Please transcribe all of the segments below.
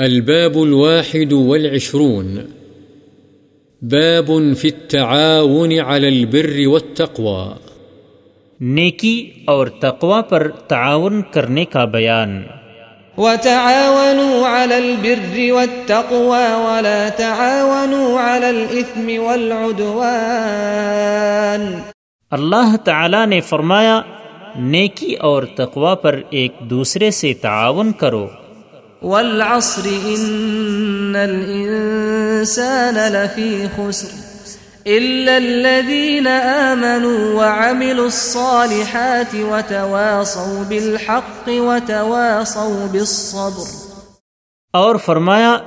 الباب الواحد والعشرون. باب في التعاون على البر والتقوى. نیکی اور تقوی پر تعاون کرنے کا بیان. وتعاونوا على البر والتقوى ولا تعاونوا على الإثم والعدوان. اللہ تعالی نے فرمایا نیکی اور تقوی پر ایک دوسرے سے تعاون کرو۔ والعصر إن الإنسان لفي خسر إلا الذين آمنوا وعملوا الصالحات وتواصوا بالحق وتواصوا بالصبر. اور فرمایا،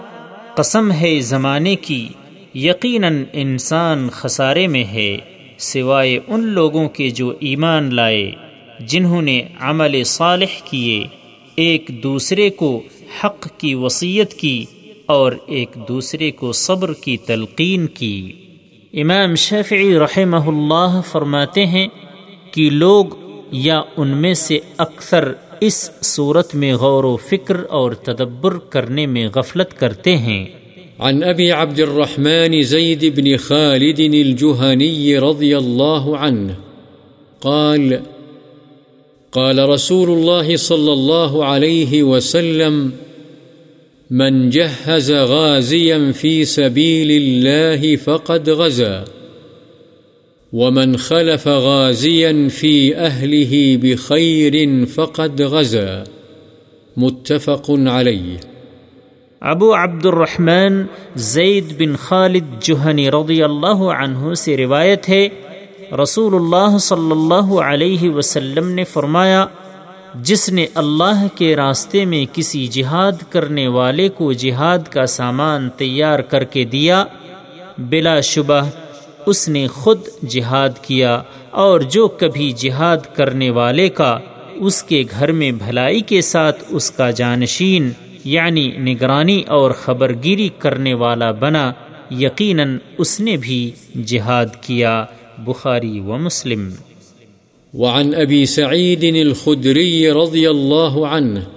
قسم ہے زمانے کی، یقیناً انسان خسارے میں ہے، سوائے ان لوگوں کے جو ایمان لائے، جنہوں نے عمل صالح کیے، ایک دوسرے کو حق کی وصیت کی اور ایک دوسرے کو صبر کی تلقین کی۔ امام شافعی رحمہ اللہ فرماتے ہیں کہ لوگ یا ان میں سے اکثر اس صورت میں غور و فکر اور تدبر کرنے میں غفلت کرتے ہیں۔ عن أبي عبد الرحمن زيد بن خالد الجهني رضي الله عنه قال قال رسول الله صلى الله عليه وسلم، من جهز غازيا في سبيل الله فقد غزا، ومن خلف غازيا في أهله بخير فقد غزا. متفق عليه. ابو عبد الرحمن زید بن خالد جوہنی رضی اللہ عنہ سے روایت ہے رسول اللہ صلی اللہ علیہ وسلم نے فرمایا، جس نے اللہ کے راستے میں کسی جہاد کرنے والے کو جہاد کا سامان تیار کر کے دیا، بلا شبہ اس نے خود جہاد کیا اور جو کبھی جہاد کرنے والے کا، اس کے گھر میں بھلائی کے ساتھ اس کا جانشین یعنی نگرانی اور خبرگیری کرنے والا بنا، یقیناً اس نے بھی جہاد کیا۔ بخاری و مسلم۔ وعن أبي سعيد الخدري رضي الله عنه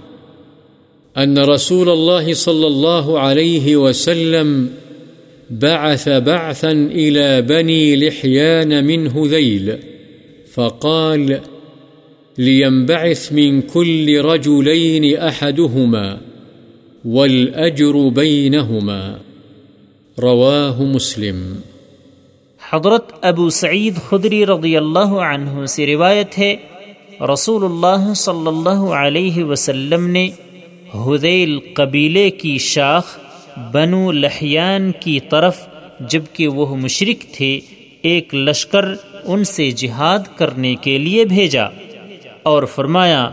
أن رسول الله صلى الله عليه وسلم بعث بعثا إلى بني لحيان من هذيل فقال لينبعث من كل رجلين أحدهما والأجر بينهما رواه مسلم۔ حضرت ابو سعید خدری رضی اللہ عنہ سے روایت ہے رسول اللہ صلی اللہ علیہ وسلم نے حدیل قبیلے کی شاخ بنو لحیان کی طرف، جبکہ وہ مشرک تھے، ایک لشکر ان سے جہاد کرنے کے لیے بھیجا اور فرمایا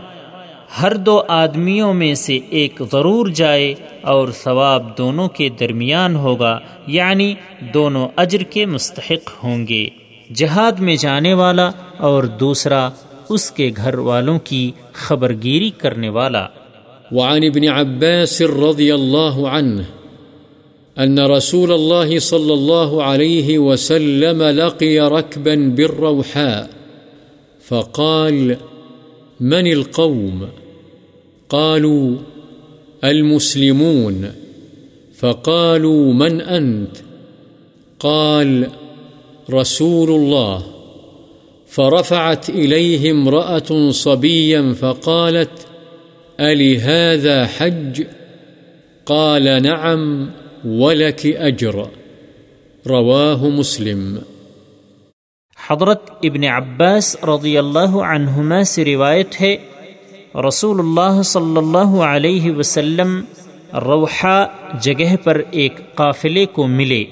ہر دو آدمیوں میں سے ایک ضرور جائے اور ثواب دونوں کے درمیان ہوگا یعنی دونوں اجر کے مستحق ہوں گے جہاد میں جانے والا اور دوسرا اس کے گھر والوں کی خبرگیری کرنے والا وعن ابن عباس رضی اللہ عنہ أن رسول الله صلى الله عليه وسلم لقي ركبا بالروحاء، فقال، من القوم؟ قالوا المسلمون فقالوا من أنت؟ قال رسول الله. فرفعت إليه امرأة صبيا فقالت ألي هذا حج؟ قال نعم ولك أجر. رواه مسلم. حضرت ابن عباس رضی اللہ عنہما سے روایت ہے رسول اللہ صلی اللہ علیہ وسلم روحا جگہ پر ایک قافلے کو ملے۔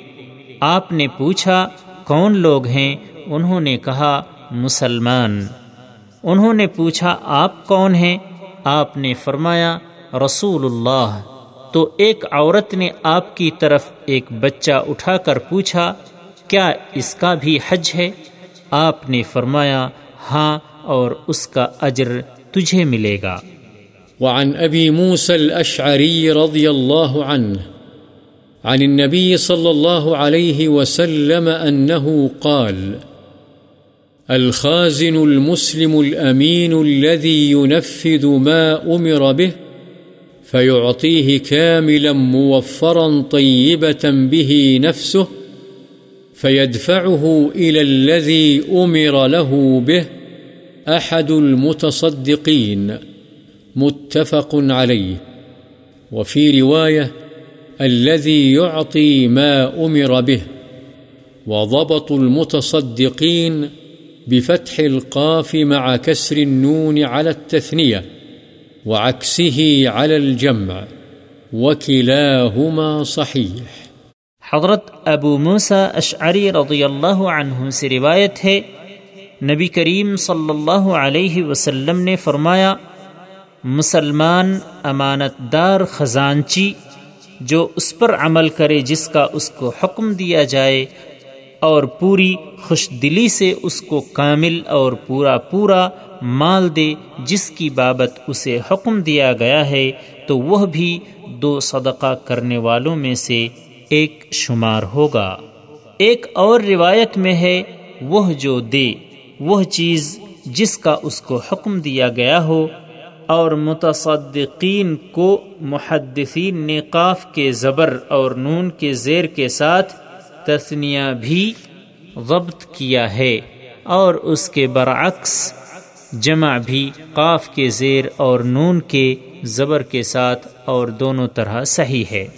آپ نے پوچھا، کون لوگ ہیں؟ انہوں نے کہا، مسلمان۔ انہوں نے پوچھا، آپ کون ہیں؟ آپ نے فرمایا رسول اللہ تو ایک عورت نے آپ کی طرف ایک بچہ اٹھا کر پوچھا، کیا اس کا بھی حج ہے؟ آپ نے فرمایا ہاں اور اس کا اجر تجھے ملے گا۔ وعن أبي موسى الأشعري رضي الله عنه عن النبي صلى الله عليه وسلم أنه قال، الخازن المسلم الأمين الذي ينفذ ما أمر به فيعطيه كاملا موفرا طيبة به نفسه فيدفعه إلى الذي أمر له به۔ أحد المتصدقين، متفق عليه. وفي رواية، الذي يعطي ما أمر به. وضبط المتصدقين بفتح القاف مع كسر النون على التثنية، وعكسه على الجمع. وكلاهما صحيح. حضرت ابو موسا اشعری رضی اللہ عنہ سے روایت ہے نبی کریم صلی اللہ علیہ وسلم نے فرمایا، مسلمان امانت دار خزانچی جو اس پر عمل کرے جس کا اس کو حکم دیا جائے اور پوری خوش دلی سے اس کو کامل اور پورا پورا مال دے جس کی بابت اسے حکم دیا گیا ہے، تو وہ بھی دو صدقہ کرنے والوں میں سے ایک شمار ہوگا۔ ایک اور روایت میں ہے، وہ جو دے۔ وہ چیز جس کا اس کو حکم دیا گیا ہو اور متصدقین کو محدثین نے قاف کے زبر اور نون کے زیر کے ساتھ تثنیہ بھی ضبط کیا ہے اور اس کے برعکس جمع بھی قاف کے زیر اور نون کے زبر کے ساتھ اور دونوں طرح صحیح ہے۔